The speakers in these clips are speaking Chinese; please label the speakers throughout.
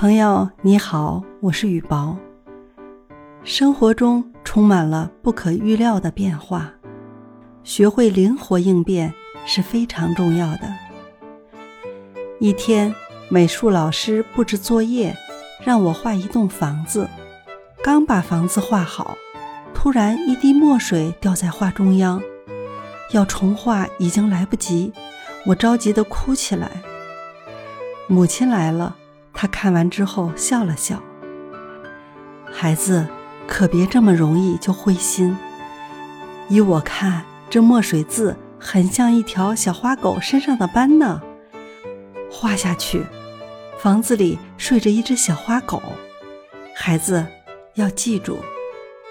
Speaker 1: 朋友你好，我是雨薄。生活中充满了不可预料的变化，学会灵活应变是非常重要的。一天，美术老师布置作业，让我画一栋房子。刚把房子画好，突然一滴墨水掉在画中央，要重画已经来不及，我着急地哭起来。母亲来了。他看完之后笑了笑：“孩子，可别这么容易就灰心。依我看，这墨水字很像一条小花狗身上的斑呢。画下去，房子里睡着一只小花狗。孩子要记住，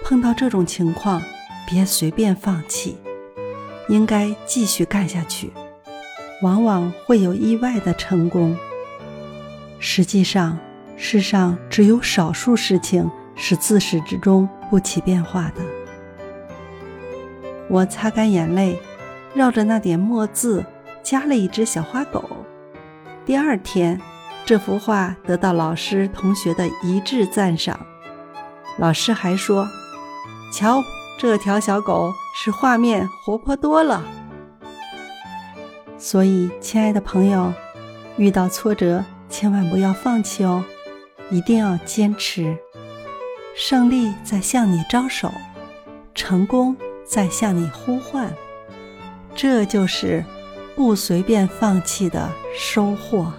Speaker 1: 碰到这种情况，别随便放弃，应该继续干下去，往往会有意外的成功。”实际上，世上只有少数事情是自始至终不起变化的。我擦干眼泪，绕着那点墨字加了一只小花狗。第二天，这幅画得到老师、同学的一致赞赏。老师还说：“瞧，这条小狗使画面活泼多了。”所以，亲爱的朋友，遇到挫折。千万不要放弃哦，一定要坚持。胜利在向你招手，成功在向你呼唤，这就是不随便放弃的收获。